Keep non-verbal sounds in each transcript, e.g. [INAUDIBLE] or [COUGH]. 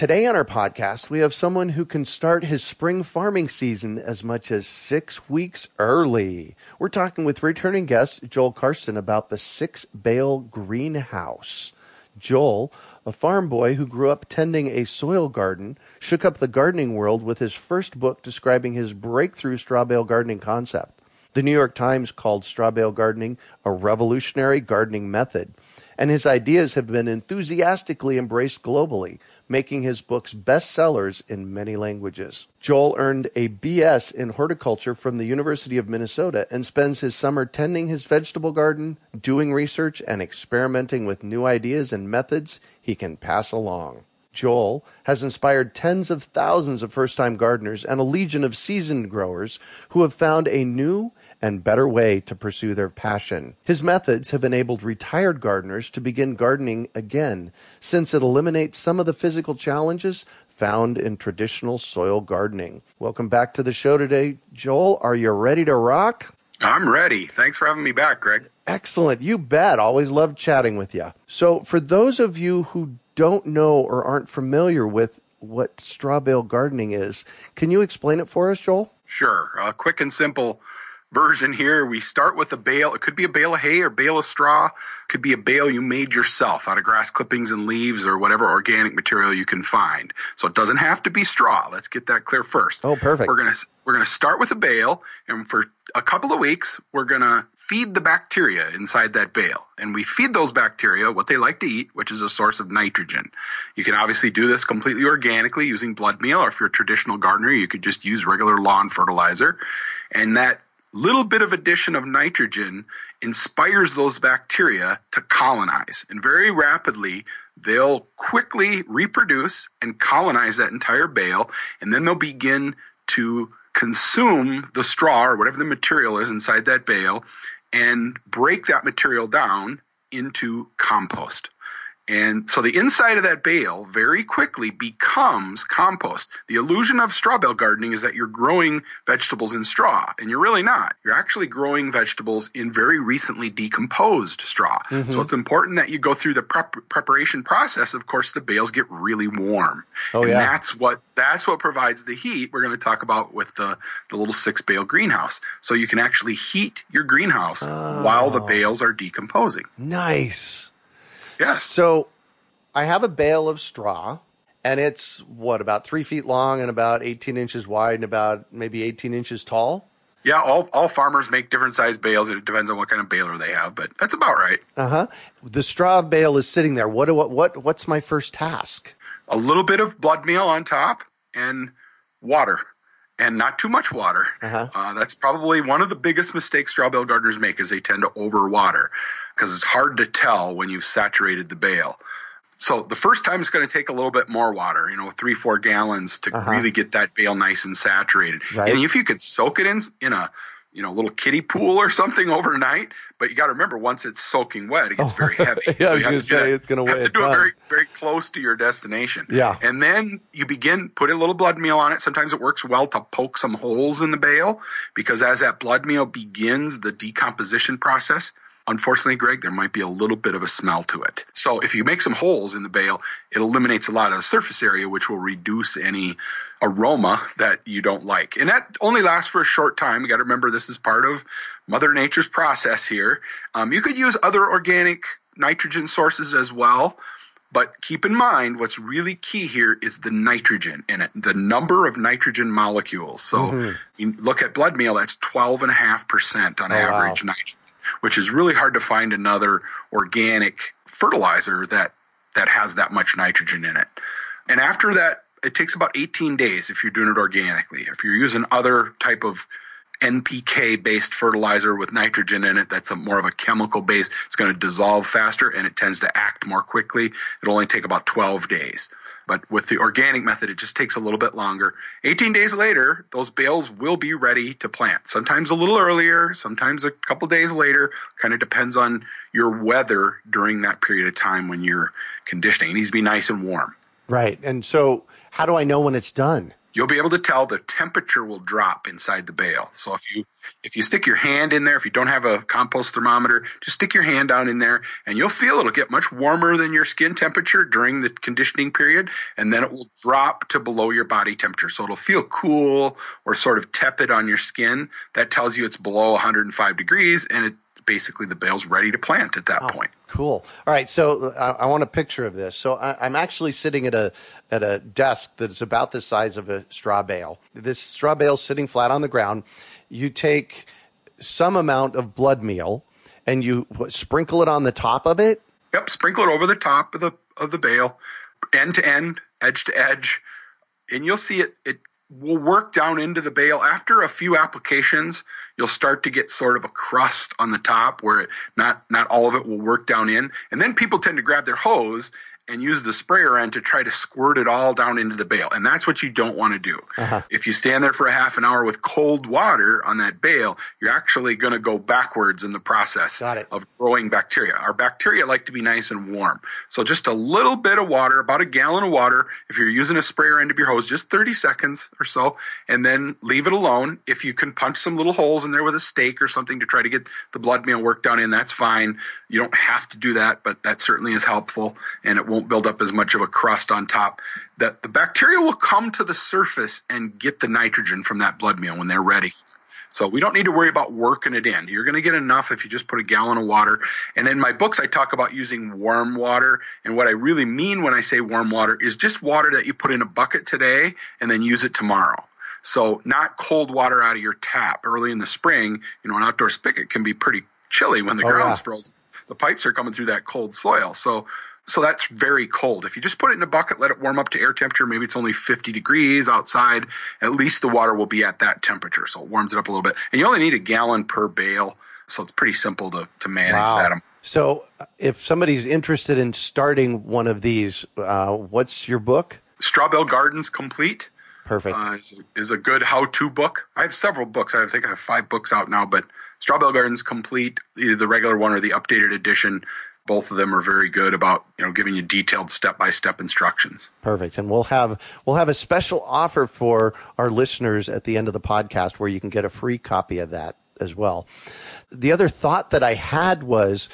Today on our podcast, we have someone who can start his spring farming season as much as six weeks early. We're talking with returning guest Joel Karsten about the six bale greenhouse. Joel, a farm boy who grew up tending a soil garden, shook up the gardening world with his first book describing his breakthrough straw bale gardening concept. The New York Times called straw bale gardening a revolutionary gardening method, and his ideas have been enthusiastically embraced globally, making his books bestsellers in many languages. Joel earned a BS in horticulture from the University of Minnesota and spends his summer tending his vegetable garden, doing research, and experimenting with new ideas and methods he can pass along. Joel has inspired tens of thousands of first time gardeners and a legion of seasoned growers who have found a new and better way to pursue their passion. His methods have enabled retired gardeners to begin gardening again, since it eliminates some of the physical challenges found in traditional soil gardening. Welcome back to the show today. Joel, are you ready to rock? I'm ready. Thanks for having me back, Greg. Excellent. You bet. Always love chatting with you. So, for those of you who don't know or aren't familiar with what straw bale gardening is, can you explain it for us, Joel? Sure. Uh, quick and simple version here. We start with a bale. It could be a bale of hay or bale of straw. It could be a bale you made yourself out of grass clippings and leaves or whatever organic material you can find. So it doesn't have to be straw. Let's get that clear first. Oh, perfect. We're gonna we're gonna start with a bale, and for a couple of weeks, we're gonna feed the bacteria inside that bale, and we feed those bacteria what they like to eat, which is a source of nitrogen. You can obviously do this completely organically using blood meal, or if you're a traditional gardener, you could just use regular lawn fertilizer, and that little bit of addition of nitrogen inspires those bacteria to colonize. And very rapidly, they'll quickly reproduce and colonize that entire bale. And then they'll begin to consume the straw or whatever the material is inside that bale and break that material down into compost. And so the inside of that bale very quickly becomes compost. The illusion of straw bale gardening is that you're growing vegetables in straw, and you're really not. You're actually growing vegetables in very recently decomposed straw. Mm-hmm. So it's important that you go through the prep- preparation process. Of course, the bales get really warm. Oh, and yeah. that's what that's what provides the heat we're going to talk about with the, the little six bale greenhouse. So you can actually heat your greenhouse oh. while the bales are decomposing. Nice. Yeah. So I have a bale of straw, and it's what about three feet long and about 18 inches wide and about maybe 18 inches tall. Yeah, all, all farmers make different size bales. It depends on what kind of baler they have, but that's about right. Uh huh. The straw bale is sitting there. What what what what's my first task? A little bit of blood meal on top and water, and not too much water. Uh-huh. Uh, that's probably one of the biggest mistakes straw bale gardeners make is they tend to overwater because it's hard to tell when you've saturated the bale. So the first time it's going to take a little bit more water, you know, three, four gallons to Uh-huh. really get that bale nice and saturated. Right. And if you could soak it in in a you know little kiddie pool or something [LAUGHS] overnight, but you got to remember once it's soaking wet, it gets very heavy. Oh. [LAUGHS] Yeah, I was you have gonna say, it's gonna you weigh have a to do ton. it very very close to your destination. Yeah. And then you begin put a little blood meal on it. Sometimes it works well to poke some holes in the bale because as that blood meal begins the decomposition process, unfortunately, Greg, there might be a little bit of a smell to it. So if you make some holes in the bale, it eliminates a lot of the surface area, which will reduce any aroma that you don't like. And that only lasts for a short time. You got to remember this is part of Mother Nature's process here. Um, you could use other organic nitrogen sources as well. But keep in mind, what's really key here is the nitrogen in it, the number of nitrogen molecules. So Mm-hmm. you look at blood meal, that's 12.5% on Oh, wow. average nitrogen, which is really hard to find another organic fertilizer that, that has that much nitrogen in it. And after that, it takes about 18 days if you're doing it organically. If you're using other type of NPK based fertilizer with nitrogen in it, that's more of a chemical base. It's going to dissolve faster and it tends to act more quickly. It'll only take about 12 days. But with the organic method, it just takes a little bit longer. 18 days later, those bales will be ready to plant. Sometimes a little earlier, sometimes a couple days later. Kind of depends on your weather during that period of time when you're conditioning. It needs to be nice and warm. Right. And so, how do I know when it's done? You'll be able to tell the temperature will drop inside the bale. So if you if you stick your hand in there, if you don't have a compost thermometer, just stick your hand down in there and you'll feel it'll get much warmer than your skin temperature during the conditioning period and then it will drop to below your body temperature. So it'll feel cool or sort of tepid on your skin. That tells you it's below 105 degrees and it basically the bale's ready to plant at that oh, point. Cool. All right. So I, I want a picture of this. So I, I'm actually sitting at a at a desk that's about the size of a straw bale. This straw bale sitting flat on the ground. You take some amount of blood meal and you what, sprinkle it on the top of it. Yep, sprinkle it over the top of the of the bale, end to end, edge to edge, and you'll see it it will work down into the bale. After a few applications, you'll start to get sort of a crust on the top where it, not not all of it will work down in. And then people tend to grab their hose and use the sprayer end to try to squirt it all down into the bale. And that's what you don't want to do. Uh-huh. If you stand there for a half an hour with cold water on that bale, you're actually going to go backwards in the process of growing bacteria. Our bacteria like to be nice and warm. So just a little bit of water, about a gallon of water, if you're using a sprayer end of your hose, just 30 seconds or so, and then leave it alone. If you can punch some little holes in there with a stake or something to try to get the blood meal work down in, that's fine. You don't have to do that, but that certainly is helpful and it won't build up as much of a crust on top. That the bacteria will come to the surface and get the nitrogen from that blood meal when they're ready. So we don't need to worry about working it in. You're going to get enough if you just put a gallon of water. And in my books, I talk about using warm water. And what I really mean when I say warm water is just water that you put in a bucket today and then use it tomorrow. So not cold water out of your tap early in the spring. You know, an outdoor spigot can be pretty chilly when the Oh, ground's yeah. frozen. The pipes are coming through that cold soil. So so that's very cold. If you just put it in a bucket, let it warm up to air temperature, maybe it's only 50 degrees outside, at least the water will be at that temperature. So it warms it up a little bit. And you only need a gallon per bale. So it's pretty simple to, to manage that. So uh, if somebody's interested in starting one of these, uh, what's your book? Straw Bale Gardens Complete Perfect. uh, is, is a good how-to book. I have several books. I think I have five books out now, but Straw Bale Gardens Complete, either the regular one or the updated edition, both of them are very good about you know giving you detailed step-by-step instructions. Perfect. And we'll have we'll have a special offer for our listeners at the end of the podcast where you can get a free copy of that as well. The other thought that I had was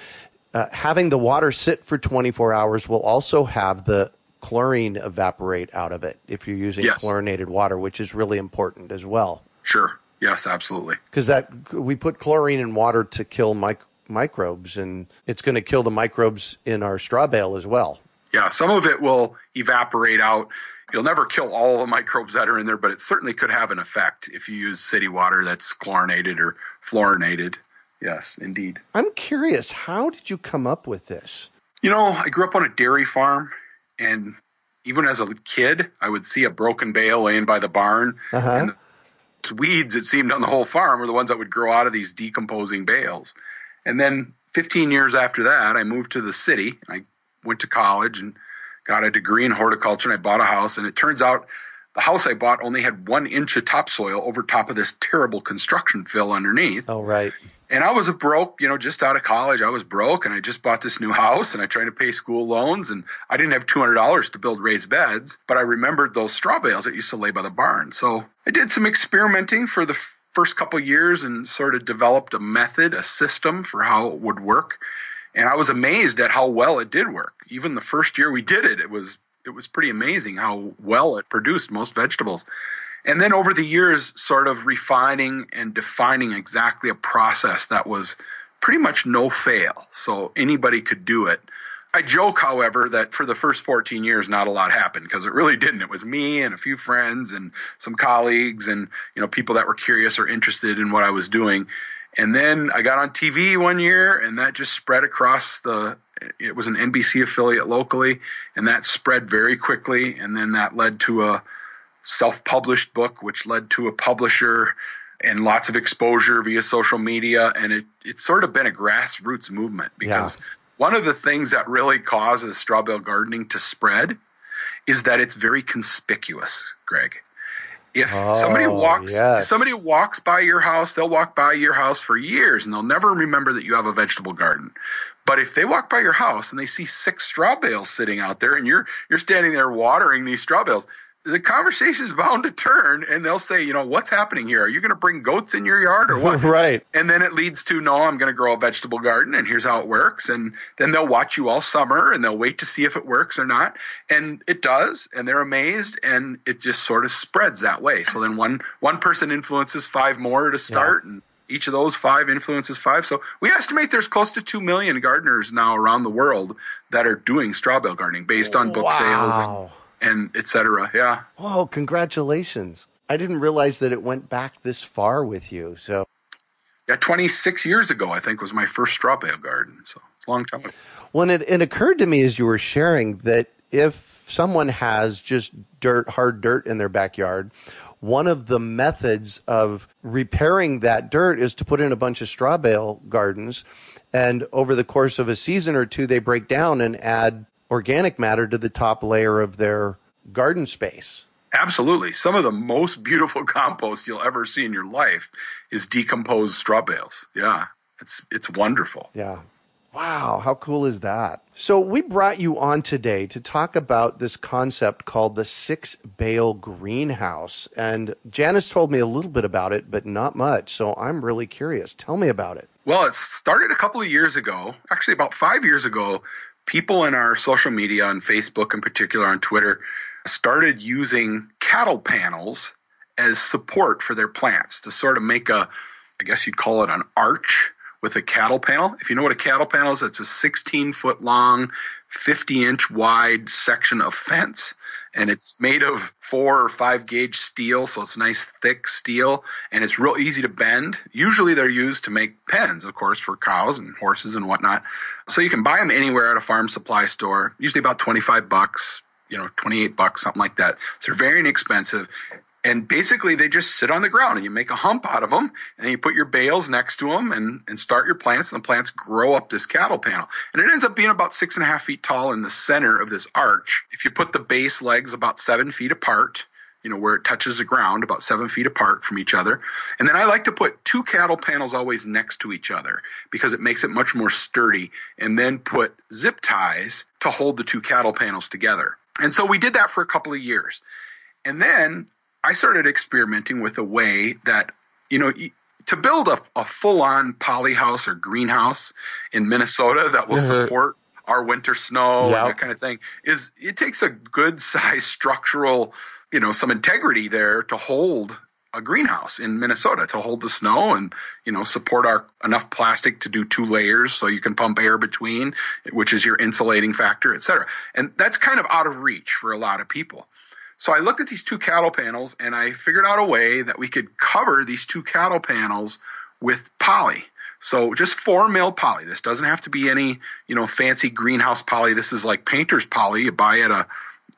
uh, having the water sit for 24 hours will also have the chlorine evaporate out of it if you're using Yes. chlorinated water, which is really important as well. Sure. Yes, absolutely. Because that we put chlorine in water to kill mic- microbes, and it's going to kill the microbes in our straw bale as well. Yeah, some of it will evaporate out. You'll never kill all the microbes that are in there, but it certainly could have an effect if you use city water that's chlorinated or fluorinated. Yes, indeed. I'm curious, how did you come up with this? You know, I grew up on a dairy farm, and even as a kid, I would see a broken bale laying by the barn, Uh-huh. and the weeds it seemed on the whole farm were the ones that would grow out of these decomposing bales. And then 15 years after that, I moved to the city. I went to college and got a degree in horticulture, and I bought a house. And it turns out the house I bought only had one inch of topsoil over top of this terrible construction fill underneath. Oh, right. And I was a broke, you know, just out of college. I was broke and I just bought this new house and I tried to pay school loans and I didn't have $200 to build raised beds, but I remembered those straw bales that used to lay by the barn. So I did some experimenting for the first couple years and sort of developed a method, a system for how it would work. And I was amazed at how well it did work. Even the first year we did it, it was it was pretty amazing how well it produced most vegetables. And then over the years, sort of refining and defining exactly a process that was pretty much no fail. So anybody could do it. I joke, however, that for the first 14 years, not a lot happened because it really didn't. It was me and a few friends and some colleagues and you know people that were curious or interested in what I was doing. And then I got on TV one year, and that just spread across the. It was an NBC affiliate locally, and that spread very quickly. And then that led to a self-published book, which led to a publisher and lots of exposure via social media. And it it's sort of been a grassroots movement because. Yeah one of the things that really causes straw bale gardening to spread is that it's very conspicuous, Greg. If oh, somebody walks yes. if somebody walks by your house, they'll walk by your house for years and they'll never remember that you have a vegetable garden. But if they walk by your house and they see six straw bales sitting out there and you're you're standing there watering these straw bales, the conversation is bound to turn and they'll say, you know, what's happening here? Are you going to bring goats in your yard or what? [LAUGHS] right. And then it leads to, no, I'm going to grow a vegetable garden and here's how it works. And then they'll watch you all summer and they'll wait to see if it works or not. And it does. And they're amazed and it just sort of spreads that way. So then one, one person influences five more to start yeah. and each of those five influences five. So we estimate there's close to 2 million gardeners now around the world that are doing straw bale gardening based on book wow. sales and and etc. Yeah. Oh, congratulations! I didn't realize that it went back this far with you. So. Yeah, 26 years ago, I think was my first straw bale garden. So long time. Well, it, it occurred to me as you were sharing that if someone has just dirt, hard dirt in their backyard, one of the methods of repairing that dirt is to put in a bunch of straw bale gardens. And over the course of a season or two, they break down and add organic matter to the top layer of their garden space. Absolutely. Some of the most beautiful [LAUGHS] compost you'll ever see in your life is decomposed straw bales. Yeah. It's it's wonderful. Yeah. Wow, how cool is that? So, we brought you on today to talk about this concept called the six bale greenhouse. And Janice told me a little bit about it, but not much. So, I'm really curious. Tell me about it. Well, it started a couple of years ago, actually, about five years ago people in our social media, on Facebook in particular, on Twitter, started using cattle panels as support for their plants to sort of make a, I guess you'd call it an arch with a cattle panel. If you know what a cattle panel is, it's a 16 foot long, 50 inch wide section of fence and it's made of four or five gauge steel, so it's nice thick steel, and it's real easy to bend. Usually they're used to make pens, of course, for cows and horses and whatnot. So you can buy them anywhere at a farm supply store, usually about 25 bucks, you know, 28 bucks, something like that. So they're very inexpensive and basically they just sit on the ground and you make a hump out of them and you put your bales next to them and, and start your plants and the plants grow up this cattle panel. And it ends up being about six and a half feet tall in the center of this arch. If you put the base legs about seven feet apart you know where it touches the ground about seven feet apart from each other. And then i like to put two cattle panels always next to each other because it makes it much more sturdy. And then put zip ties to hold the two cattle panels together. And so we did that for a couple of years. And then I started experimenting with a way that, you know, to build a, a full on poly house or greenhouse in Minnesota that will mm-hmm. support our winter snow yep. and that kind of thing is it takes a good size structural, you know, some integrity there to hold a greenhouse in Minnesota to hold the snow and you know support our enough plastic to do two layers so you can pump air between which is your insulating factor et cetera and that's kind of out of reach for a lot of people so I looked at these two cattle panels and I figured out a way that we could cover these two cattle panels with poly. So just four mil poly. This doesn't have to be any, you know, fancy greenhouse poly. This is like painter's poly you buy at a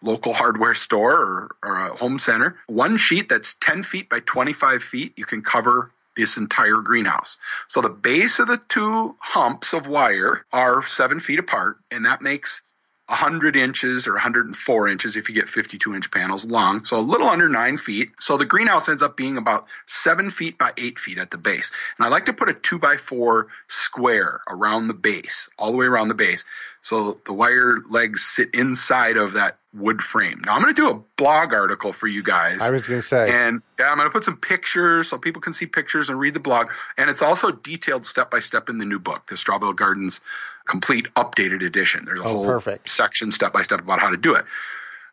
local [LAUGHS] hardware store or, or a home center. One sheet that's 10 feet by 25 feet, you can cover this entire greenhouse. So the base of the two humps of wire are seven feet apart, and that makes 100 inches or 104 inches if you get 52 inch panels long, so a little under nine feet. So the greenhouse ends up being about seven feet by eight feet at the base. And I like to put a two by four square around the base, all the way around the base. So the wire legs sit inside of that wood frame. Now I'm going to do a blog article for you guys. I was going to say. And yeah, I'm going to put some pictures so people can see pictures and read the blog. And it's also detailed step by step in the new book, the Straw Bale Gardens complete updated edition. There's a oh, whole perfect. section step by step about how to do it.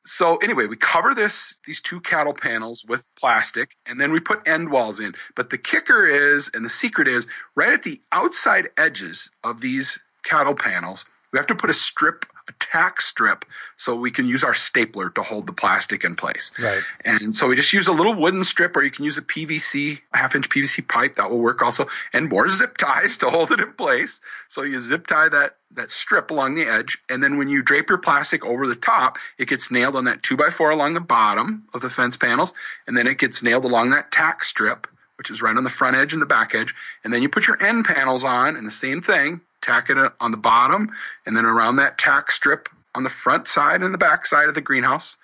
So anyway, we cover this these two cattle panels with plastic and then we put end walls in. But the kicker is and the secret is right at the outside edges of these cattle panels, we have to put a strip, tack strip, so we can use our stapler to hold the plastic in place. Right. And so we just use a little wooden strip, or you can use a PVC, a half inch PVC pipe that will work also, and more zip ties [LAUGHS] to hold it in place. So you zip tie that that strip along the edge, and then when you drape your plastic over the top, it gets nailed on that two by four along the bottom of the fence panels, and then it gets nailed along that tack strip which is right on the front edge and the back edge. And then you put your end panels on and the same thing, tack it on the bottom and then around that tack strip on the front side and the back side of the greenhouse.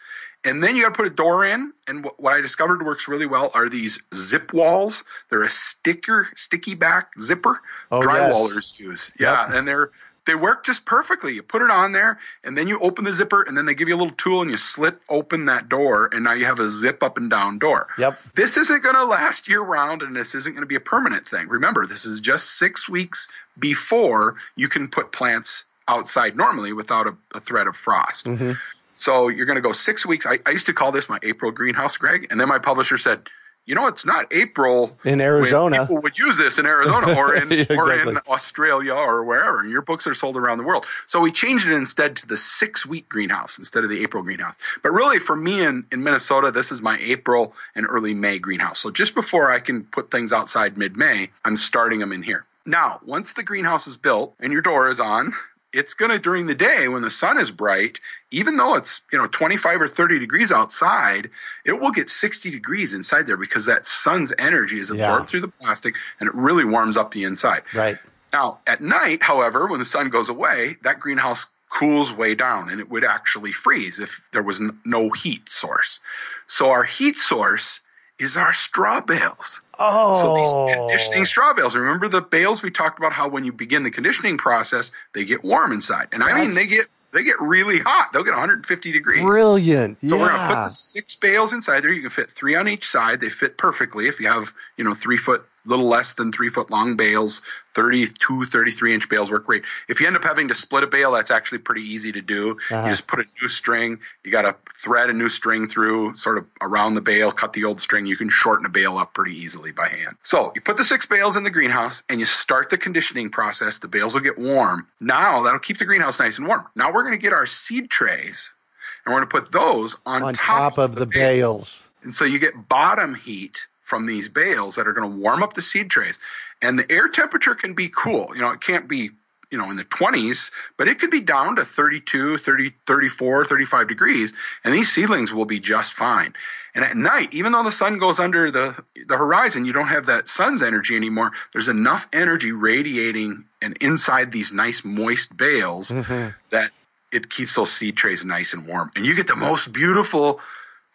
And then you got to put a door in. And what I discovered works really well are these zip walls. They're a sticker, sticky back zipper oh, drywallers yes. use. Yeah. Yep. And they're, they work just perfectly. You put it on there and then you open the zipper and then they give you a little tool and you slit open that door and now you have a zip up and down door. Yep. This isn't going to last year round and this isn't going to be a permanent thing. Remember, this is just six weeks before you can put plants outside normally without a, a threat of frost. Mm-hmm. So you're going to go six weeks. I, I used to call this my April greenhouse, Greg. And then my publisher said, you know, it's not April in Arizona. People would use this in Arizona or [LAUGHS] in exactly. or in Australia or wherever. Your books are sold around the world. So we changed it instead to the six week greenhouse instead of the April greenhouse. But really, for me in, in Minnesota, this is my April and early May greenhouse. So just before I can put things outside mid May, I'm starting them in here. Now, once the greenhouse is built and your door is on, it's going to during the day when the sun is bright even though it's you know 25 or 30 degrees outside it will get 60 degrees inside there because that sun's energy is absorbed yeah. through the plastic and it really warms up the inside. Right. Now at night however when the sun goes away that greenhouse cools way down and it would actually freeze if there was no heat source. So our heat source is our straw bales. Oh. So these oh. conditioning straw bales. Remember the bales we talked about how when you begin the conditioning process, they get warm inside. And I mean they get they get really hot. They'll get 150 degrees. Brilliant. So yeah. we're gonna put the six bales inside there. You can fit three on each side. They fit perfectly if you have, you know, three foot little less than three foot long bales 32 33 inch bales work great. If you end up having to split a bale that's actually pretty easy to do. Uh-huh. you just put a new string you got to thread a new string through sort of around the bale cut the old string. You can shorten a bale up pretty easily by hand. So you put the six bales in the greenhouse and you start the conditioning process. The bales will get warm. Now that'll keep the greenhouse nice and warm. Now we're going to get our seed trays and we're going to put those on, on top, top, of, the, the bales. bales. And so you get bottom heat from these bales that are going to warm up the seed trays. And the air temperature can be cool. You know, it can't be, you know, in the 20s, but it could be down to 32, 30, 34, 35 degrees, and these seedlings will be just fine. And at night, even though the sun goes under the, the horizon, you don't have that sun's energy anymore. There's enough energy radiating and inside these nice moist bales mm-hmm. that it keeps those seed trays nice and warm. And you get the most beautiful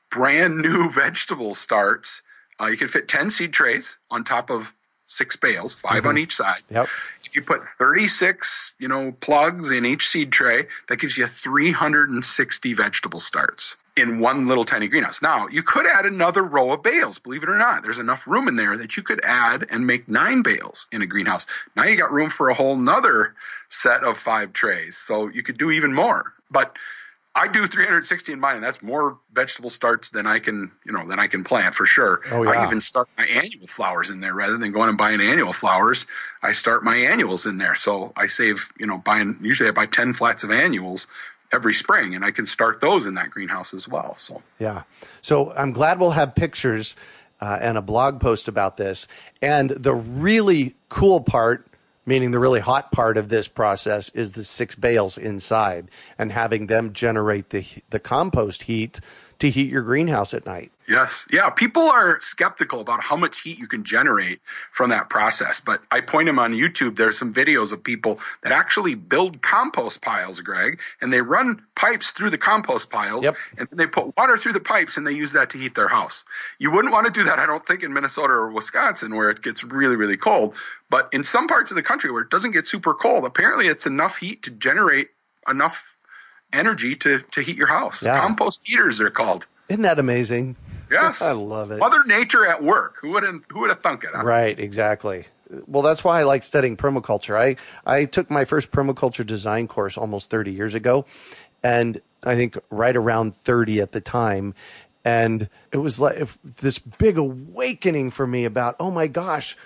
brand new [LAUGHS] vegetable starts uh, you can fit 10 seed trays on top of six bales, 5 mm-hmm. on each side. Yep. If you put 36, you know, plugs in each seed tray, that gives you 360 vegetable starts in one little tiny greenhouse. Now, you could add another row of bales, believe it or not. There's enough room in there that you could add and make nine bales in a greenhouse. Now you got room for a whole nother set of five trays. So you could do even more. But I do 360 in mine, and that's more vegetable starts than I can, you know, than I can plant for sure. Oh, yeah. I even start my annual flowers in there rather than going and buying annual flowers. I start my annuals in there, so I save, you know, buying. Usually, I buy 10 flats of annuals every spring, and I can start those in that greenhouse as well. So yeah, so I'm glad we'll have pictures uh, and a blog post about this. And the really cool part meaning the really hot part of this process is the six bales inside and having them generate the the compost heat to heat your greenhouse at night. Yes. Yeah. People are skeptical about how much heat you can generate from that process. But I point them on YouTube. There's some videos of people that actually build compost piles, Greg, and they run pipes through the compost piles yep. and they put water through the pipes and they use that to heat their house. You wouldn't want to do that, I don't think, in Minnesota or Wisconsin where it gets really, really cold. But in some parts of the country where it doesn't get super cold, apparently it's enough heat to generate enough energy to, to heat your house. Yeah. Compost heaters, they're called. Isn't that amazing? Yes, [LAUGHS] I love it. Mother Nature at work. Who would have, who would have thunk it? Huh? Right, exactly. Well, that's why I like studying permaculture. I I took my first permaculture design course almost 30 years ago, and I think right around 30 at the time, and it was like this big awakening for me about oh my gosh,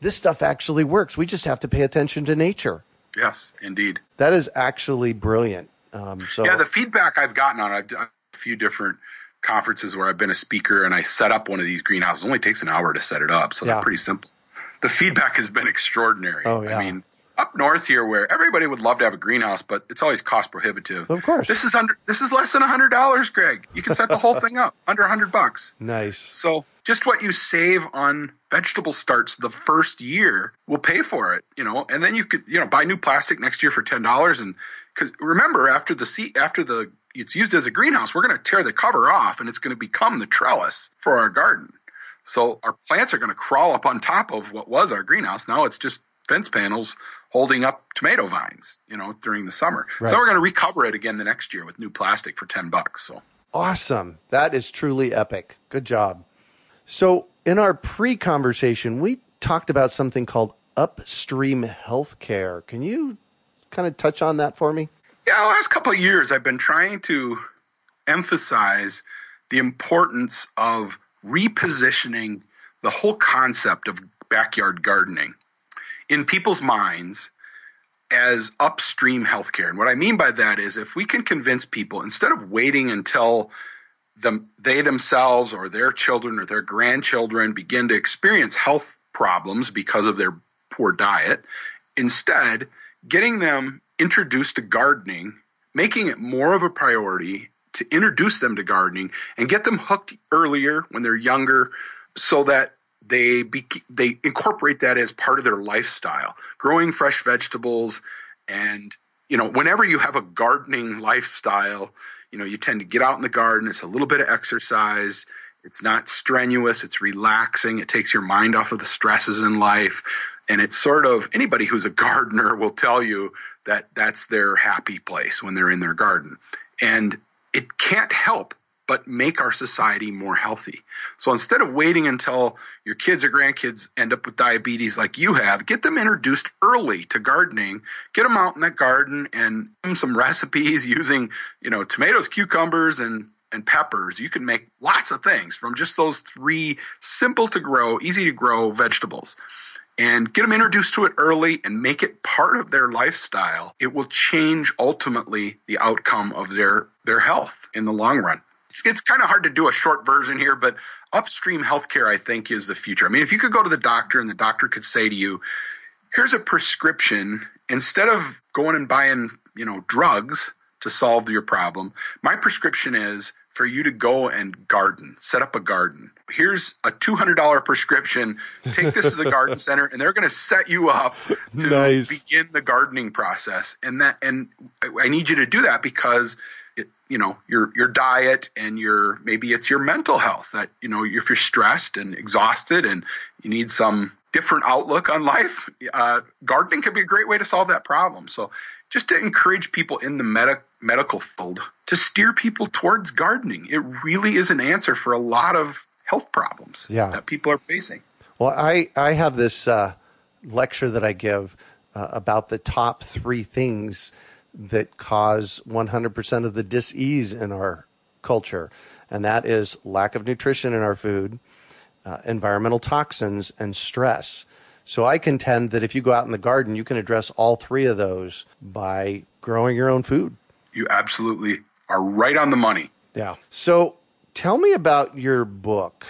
this stuff actually works. We just have to pay attention to nature. Yes, indeed. That is actually brilliant. Um, so yeah, the feedback I've gotten on it, I've done a few different conferences where I've been a speaker and I set up one of these greenhouses. It only takes an hour to set it up, so Yeah. they're pretty simple. The feedback has been extraordinary. Oh, yeah. I mean, up north here, where everybody would love to have a greenhouse, but it's always cost prohibitive. Of course. this is under this is less than a hundred dollars, Greg. You can set the whole [LAUGHS] thing up under a hundred bucks. nice. So just what you save on vegetable starts the first year will pay for it, you know, and then you could, you know, buy new plastic next year for ten dollars. And because remember, after the seat, after the it's used as a greenhouse, we're going to tear the cover off, and it's going to become the trellis for our garden. So our plants are going to crawl up on top of what was our greenhouse. Now it's just fence panels holding up tomato vines, you know, during the summer. Right. So we're going to recover it again the next year with new plastic for ten bucks. So. Awesome. That is truly epic. Good job. So, in our pre conversation, we talked about something called upstream healthcare. Can you kind of touch on that for me? Yeah, the last couple of years, I've been trying to emphasize the importance of repositioning the whole concept of backyard gardening in people's minds as upstream healthcare. And what I mean by that is if we can convince people instead of waiting until them, they themselves or their children or their grandchildren begin to experience health problems because of their poor diet, instead, getting them introduced to gardening, making it more of a priority to introduce them to gardening and get them hooked earlier when they're younger so that they be, they incorporate that as part of their lifestyle growing fresh vegetables and you know whenever you have a gardening lifestyle you know you tend to get out in the garden. It's a little bit of exercise. It's not strenuous. It's relaxing. It takes your mind off of the stresses in life. And it's sort of anybody who's a [LAUGHS] gardener will tell you that that's their happy place when they're in their garden and it can't help but make our society more healthy. So instead of waiting until your kids or grandkids end up with diabetes like you have, get them introduced early to gardening. Get them out in that garden and some recipes [LAUGHS] using, you know, tomatoes, cucumbers, and and peppers. You can make lots of things from just those three simple to grow, easy to grow vegetables and get them introduced to it early and make it part of their lifestyle, it will change ultimately the outcome of their their health in the long run. It's, it's kind of hard to do a short version here, but upstream healthcare, I think, is the future. I mean, if you could go to the doctor and the doctor could say to you, "Here's a prescription," instead of going and buying, you know, drugs to solve your problem, my prescription is for you to go and garden, set up a garden. Here's a $200 prescription. Take this to the [LAUGHS] garden center and they're going to set you up to Nice. begin the gardening process. And that and I- I need you to do that because it, you know, your your diet and your maybe it's your mental health that, you know, if you're stressed and exhausted and you need some different outlook on life, uh, gardening could be a great way to solve that problem. So just to encourage people in the medic medical field to steer people towards gardening. It really is an answer for a lot of health problems Yeah. that people are facing. Well, I, I have this uh, lecture that I give uh, about the top three things that cause 100% of the dis-ease in our culture. And that is lack of nutrition in our food, uh, environmental toxins, and stress. So I contend that if you go out in the garden, you can address all three of those by growing your own food. You absolutely are right on the money. Yeah. So tell me about your book,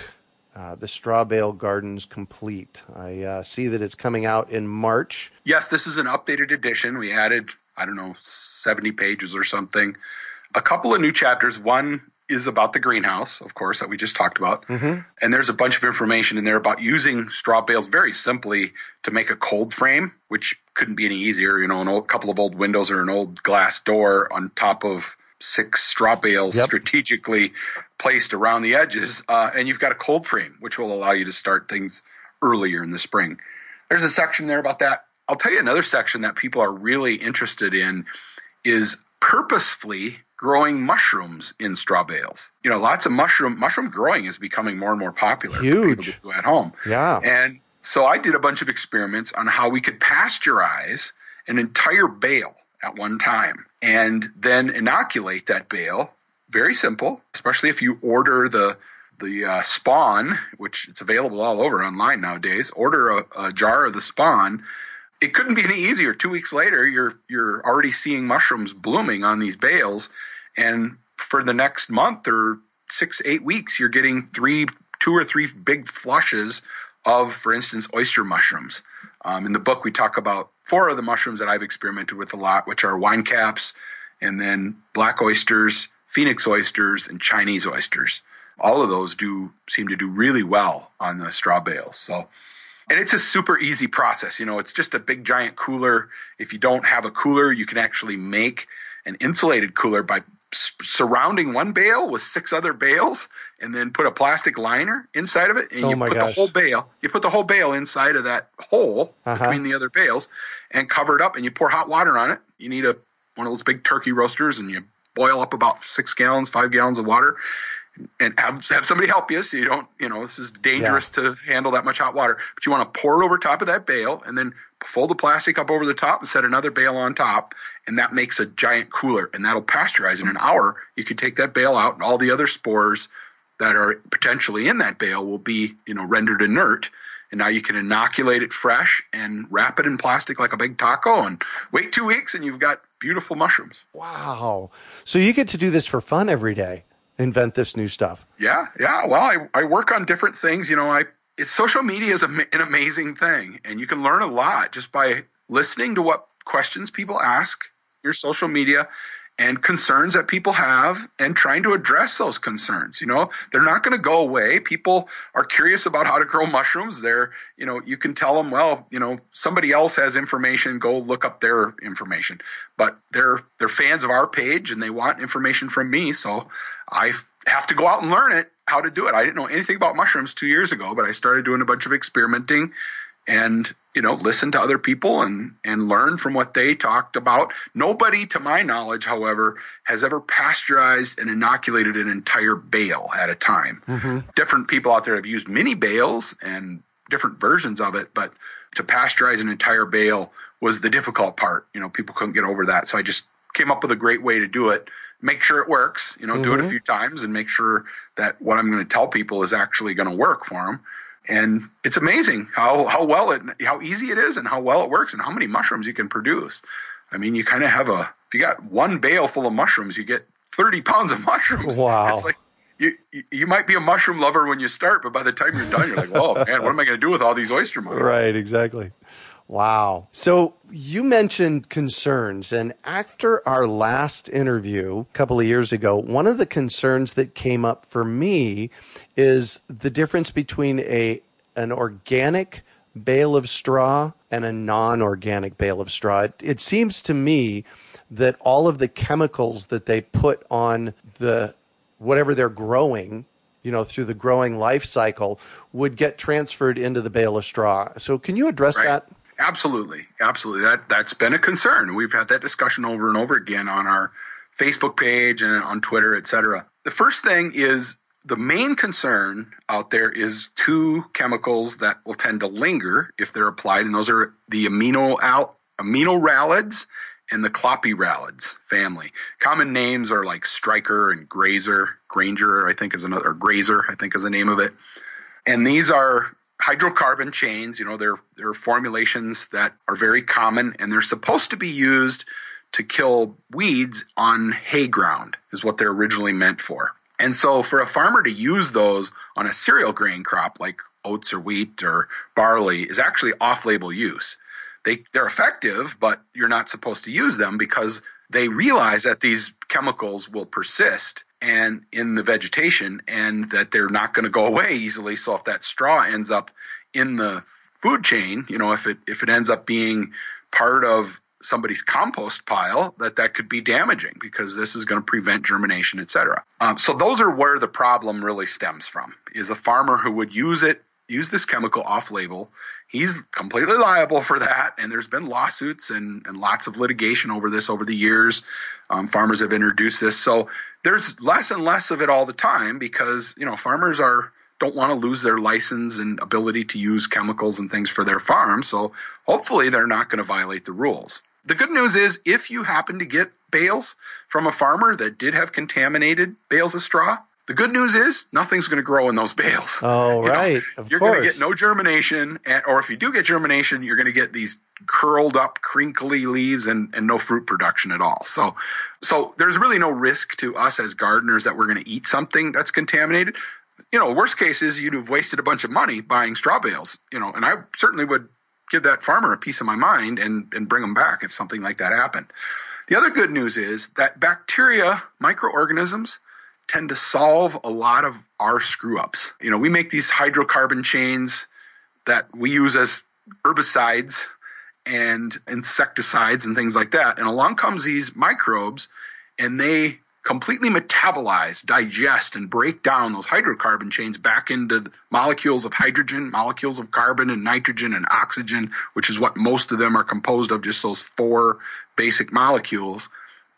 uh, The Straw Bale Gardens Complete. I uh, see that it's coming out in March. Yes, this is an updated edition. We added, I don't know, 70 pages or something. A couple of new chapters. One is about the greenhouse, of course, that we just talked about. And there's a bunch of information in there about using straw bales very simply to make a cold frame, which couldn't be any easier. You know, an old couple of old windows or an old glass door on top of six straw bales Yep. strategically placed around the edges. Uh, and you've got a cold frame, which will allow you to start things earlier in the spring. There's a section there about that. I'll tell you another section that people are really interested in is purposefully growing mushrooms in straw bales. You know, lots of mushroom mushroom growing is becoming more and more popular for people Huge. to do at home. Yeah. And so I did a bunch of experiments on how we could pasteurize an entire bale at one time and then inoculate that bale. Very simple, especially if you order the the uh, spawn, which it's available all over online nowadays. Order a, a jar of the spawn, it couldn't be any easier. Two weeks later, you're you're already seeing mushrooms blooming on these bales, and for the next month or six eight weeks, you're getting three two or three big flushes of, for instance, oyster mushrooms. Um, in the book, we talk about four of the mushrooms that I've experimented with a lot, which are wine caps, and then black oysters, phoenix oysters, and Chinese oysters. All of those do seem to do really well on the straw bales. So and it's a super easy process. You know, it's just a big giant cooler. If you don't have a cooler, you can actually make an insulated cooler by surrounding one bale with six other bales and then put a plastic liner inside of it and oh you put gosh. the whole bale you put the whole bale inside of that hole uh-huh. between the other bales and cover it up and you pour hot water on it you need a one of those big turkey roasters and you boil up about six gallons five gallons of water and have, have somebody help you so you don't, you know, this is dangerous yeah. to handle that much hot water. But you want to pour it over top of that bale and then fold the plastic up over the top and set another bale on top. And that makes a giant cooler and that'll pasteurize in an hour. You can take that bale out and all the other spores that are potentially in that bale will be, you know, rendered inert. And now you can inoculate it fresh and wrap it in plastic like a big taco and wait two weeks and you've got beautiful mushrooms. Wow. So you get to do this for fun every day invent this new stuff. Yeah, yeah. Well, I, I work on different things. You know, I it's social media is an amazing thing, and you can learn a lot just by listening to what questions people ask your social media and concerns that people have and trying to address those concerns. You know, they're not going to go away. People are curious about how to grow mushrooms. They're, you know, you can tell them, well, you know, somebody else has information, go look up their information. But they're they're fans of our page and they want information from me, so I have to go out and learn it how to do it. I didn't know anything about mushrooms 2 years ago, but I started doing a bunch of experimenting and you know listen to other people and and learn from what they talked about. Nobody to my knowledge however has ever pasteurized and inoculated an entire bale at a time. Mm-hmm. different people out there have used mini bales and different versions of it but to pasteurize an entire bale was the difficult part. You know people couldn't get over that. So i just came up with a great way to do it make sure it works you know mm-hmm. do it a mm-hmm. few times and make sure that what i'm going to tell people is actually going to work for them and it's amazing how how well it how easy it is and how well it works and how many mushrooms you can produce. I mean, you kind of have a if you got one bale full of mushrooms, you get 30 pounds of mushrooms. Wow. [LAUGHS] It's like you you might be a mushroom lover when you start, but by the time you're done, you're like, "Whoa, man, what am I going to do with all these oyster mushrooms?" Right, exactly. Wow. So you mentioned concerns, and after our last interview a couple of years ago, one of the concerns that came up for me is the difference between a an organic bale of straw and a non-organic bale of straw. It, it seems to me that all of the chemicals that they put on the whatever they're growing you know, through the growing life cycle would get transferred into the bale of straw. So can you address right. that? Absolutely, absolutely. That that's been a concern. We've had that discussion over and over again on our Facebook page and on Twitter, et cetera. The first thing is the main concern out there is two chemicals that will tend to linger if they're applied, and those are the amino al- aminopyralids and the clopyralids family. Common names are like striker and grazer. Granger, I think, is another, or grazer, I think, is the name of it. And these are hydrocarbon chains. You know, they're they're formulations that are very common, and they're supposed to be used to kill weeds on hay ground. Is what they're originally meant for. And so, for a farmer to use those on a cereal grain crop like oats or wheat or barley is actually off-label use. They they're effective, but you're not supposed to use them because they realize that these chemicals will persist and in the vegetation and that they're not going to go away easily. So if that straw ends up in the food chain, you know, if it if it ends up being part of somebody's compost pile, that that could be damaging because this is going to prevent germination, et cetera. Um, so those are where the problem really stems from. Is a farmer who would use it, use this chemical off label. He's completely liable for that, and there's been lawsuits and, and lots of litigation over this over the years. Um, farmers have introduced this, so there's less and less of it all the time because you know farmers are don't want to lose their license and ability to use chemicals and things for their farm. So hopefully they're not going to violate the rules. The good news is if you happen to get bales from a farmer that did have contaminated bales of straw, The good news is nothing's going to grow in those bales. Oh, [LAUGHS] You know, right. of you're going to get no germination, and, or if you do get germination, you're going to get these curled up, crinkly leaves and, and no fruit production at all. So, so there's really no risk to us as gardeners that we're going to eat something that's contaminated. You know, worst case is you'd have wasted a bunch of money buying straw bales. You know, and I certainly would give that farmer a piece of my mind and and bring them back if something like that happened. The other good news is that bacteria, microorganisms, tend to solve a lot of our screw ups. You know, we make these hydrocarbon chains that we use as herbicides and insecticides and things like that. And along comes these microbes and they completely metabolize, digest, and break down those hydrocarbon chains back into molecules of hydrogen, molecules of carbon and nitrogen and oxygen, which is what most of them are composed of, just those four basic molecules,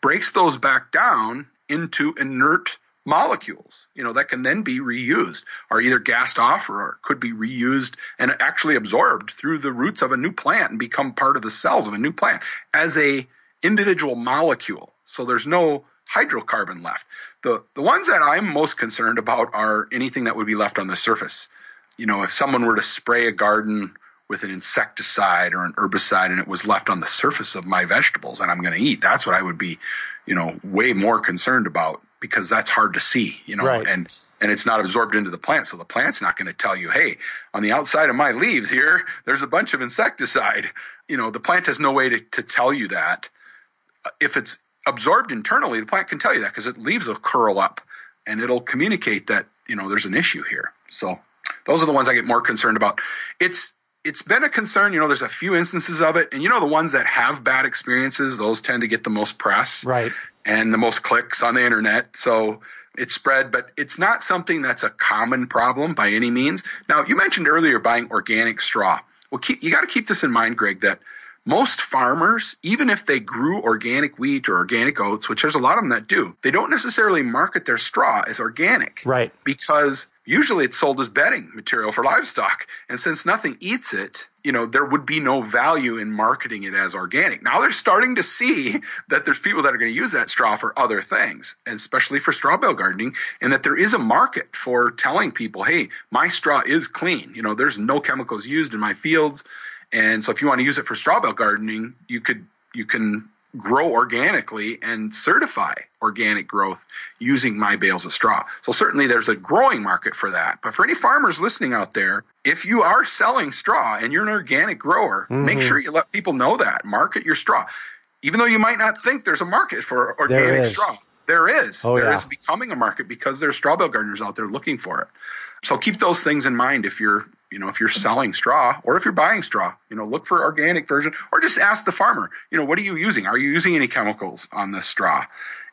breaks those back down into inert molecules, you know, that can then be reused, are either gassed off or could be reused and actually absorbed through the roots of a new plant and become part of the cells of a new plant as a individual molecule. So there's no hydrocarbon left. The the ones that I'm most concerned about are anything that would be left on the surface. You know, if someone were to spray a garden with an insecticide or an herbicide and it was left on the surface of my vegetables and I'm going to eat, that's what I would be, you know, way more concerned about because that's hard to see, you know, Right. and and it's not absorbed into the plant. So the plant's not going to tell you, hey, on the outside of my leaves here, there's a bunch of insecticide. You know, the plant has no way to, to tell you that. Uh, if it's absorbed internally, the plant can tell you that because it leaves will curl up and it'll communicate that, you know, there's an issue here. So those are the ones I get more concerned about. It's it's been a concern, you know, there's a few instances of it. And you know, the ones that have bad experiences, those tend to get the most press Right. And the most clicks on the internet. So it's spread, but it's not something that's a common problem by any means. Now, you mentioned earlier buying organic straw. Well, keep, you got to keep this in mind, Greg, that most farmers, even if they grew organic wheat or organic oats, which there's a lot of them that do, they don't necessarily market their straw as organic Right. because usually it's sold as bedding material for livestock. And since nothing eats it, you know, there would be no value in marketing it as organic. Now they're starting to see that there's people that are going to use that straw for other things, especially for straw bale gardening, and that there is a market for telling people, hey, my straw is clean. You know, there's no chemicals used in my fields. And so if you want to use it for straw bale gardening, you could you can grow organically and certify organic growth using my bales of straw. So certainly there's a growing market for that. But for any farmers listening out there, if you are selling straw and you're an organic grower, make mm-hmm. sure you let people know that. Market your straw. Even though you might not think there's a market for organic is. straw. There is. Oh, There yeah. is becoming a market because there's straw bale gardeners out there looking for it. So keep those things in mind if you're, you know, if you're selling straw or if you're buying straw, you know, look for organic version or just ask the farmer, you know, what are you using? Are you using any chemicals on this straw?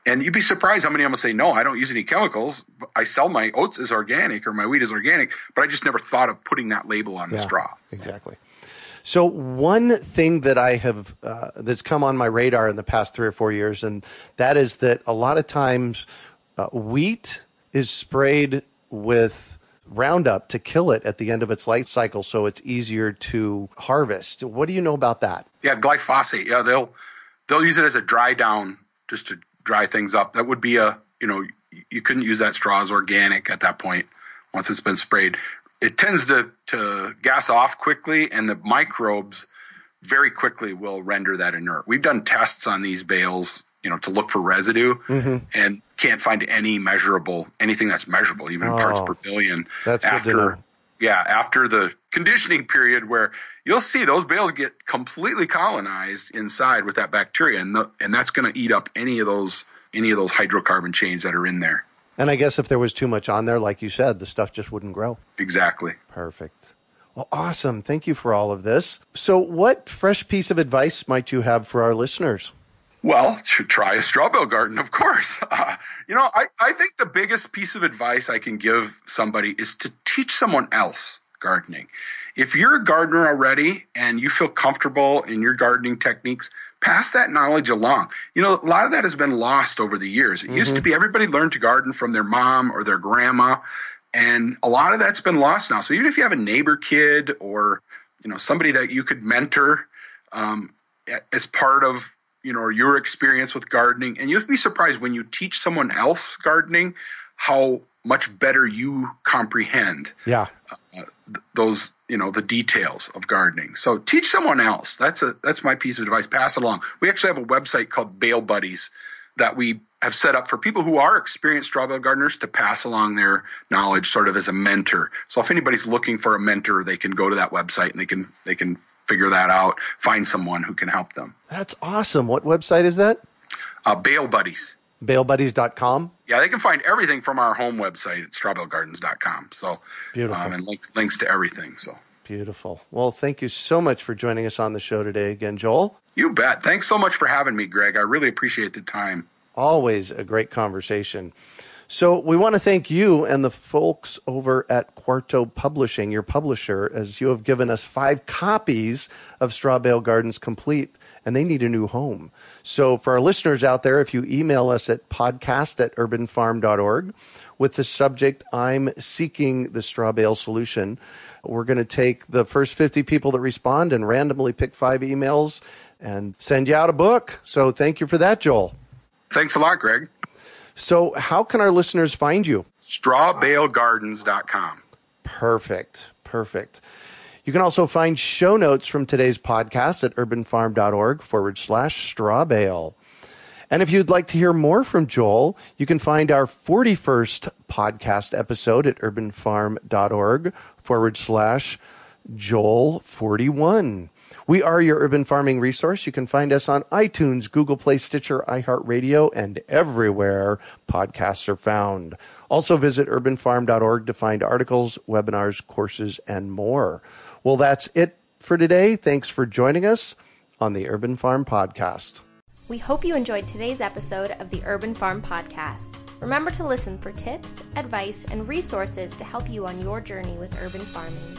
And you'd be surprised how many of them will say, no, I don't use any chemicals. I sell my oats as organic or my wheat as organic, but I just never thought of putting that label on the Yeah, straw. Exactly. So one thing that I have uh, that's come on my radar in the past three or four years, and that is that a lot of times uh, wheat is sprayed with Roundup to kill it at the end of its life cycle, so it's easier to harvest. What do you know about that? Yeah, glyphosate. Yeah, they'll they'll use it as a dry down just to dry things up. That would be a you know you couldn't use that straw as organic at that point once it's been sprayed. It tends to to gas off quickly, and the microbes very quickly will render that inert. We've done tests on these bales, you know, to look for residue, mm-hmm. and can't find any measurable anything that's measurable, even in parts Oh, per billion. that's after yeah, after the conditioning period where you'll see those bales get completely colonized inside with that bacteria, and the, and that's going to eat up any of those any of those hydrocarbon chains that are in there. And I guess if there was too much on there, like you said, the stuff just wouldn't grow. Exactly. Perfect. Well, awesome. Thank you for all of this. So, what fresh piece of advice might you have for our listeners? Well, to try a straw bale garden, of course. [LAUGHS] Uh, you know, I, I think the biggest piece of advice I can give somebody is to teach someone else gardening. If you're a gardener already and you feel comfortable in your gardening techniques, pass that knowledge along. You know, a lot of that has been lost over the years. It used to be everybody learned to garden from their mom or their grandma, and a lot of that's been lost now. So even if you have a neighbor kid or you know somebody that you could mentor um, as part of you know your experience with gardening, and you'll be surprised when you teach someone else gardening how much better you comprehend Yeah. Uh, th- those you know the details of gardening. So teach someone else. That's a that's my piece of advice. Pass it along. We actually have a website called Bale Buddies that we have set up for people who are experienced straw bale gardeners to pass along their knowledge sort of as a mentor. So if anybody's looking for a mentor, they can go to that website and they can they can figure that out, find someone who can help them. That's awesome. What website is that? Uh, Bale Buddies. BaleBuddies.com. Yeah, they can find everything from our home website at strawbalegardens.com. So Beautiful. um, and links links to everything. So Beautiful. Well, thank you so much for joining us on the show today again, Joel. you bet. Thanks so much for having me, Greg. I really appreciate the time. Always a great conversation. So, we want to thank you and the folks over at Quarto Publishing, your publisher, as you have given us five copies of Straw Bale Gardens Complete, and they need a new home. So, for our listeners out there, if you email us at podcast at urbanfarm.org with the subject, I'm seeking the straw bale solution, we're going to take the first 50 people that respond and randomly pick five emails and send you out a book. So, thank you for that, Joel. Thanks a lot, Greg. So, how can our listeners find you? Strawbalegardens.com. Perfect. Perfect. You can also find show notes from today's podcast at urbanfarm.org forward slash straw bale. And if you'd like to hear more from Joel, you can find our 41st podcast episode at urbanfarm.org forward slash Joel 41. We are your urban farming resource. You can find us on iTunes, Google Play, Stitcher, iHeartRadio, and everywhere podcasts are found. Also visit urbanfarm.org to find articles, webinars, courses, and more. Well, that's it for today. Thanks for joining us on the Urban Farm Podcast. We hope you enjoyed today's episode of the Urban Farm Podcast. Remember to listen for tips, advice, and resources to help you on your journey with urban farming.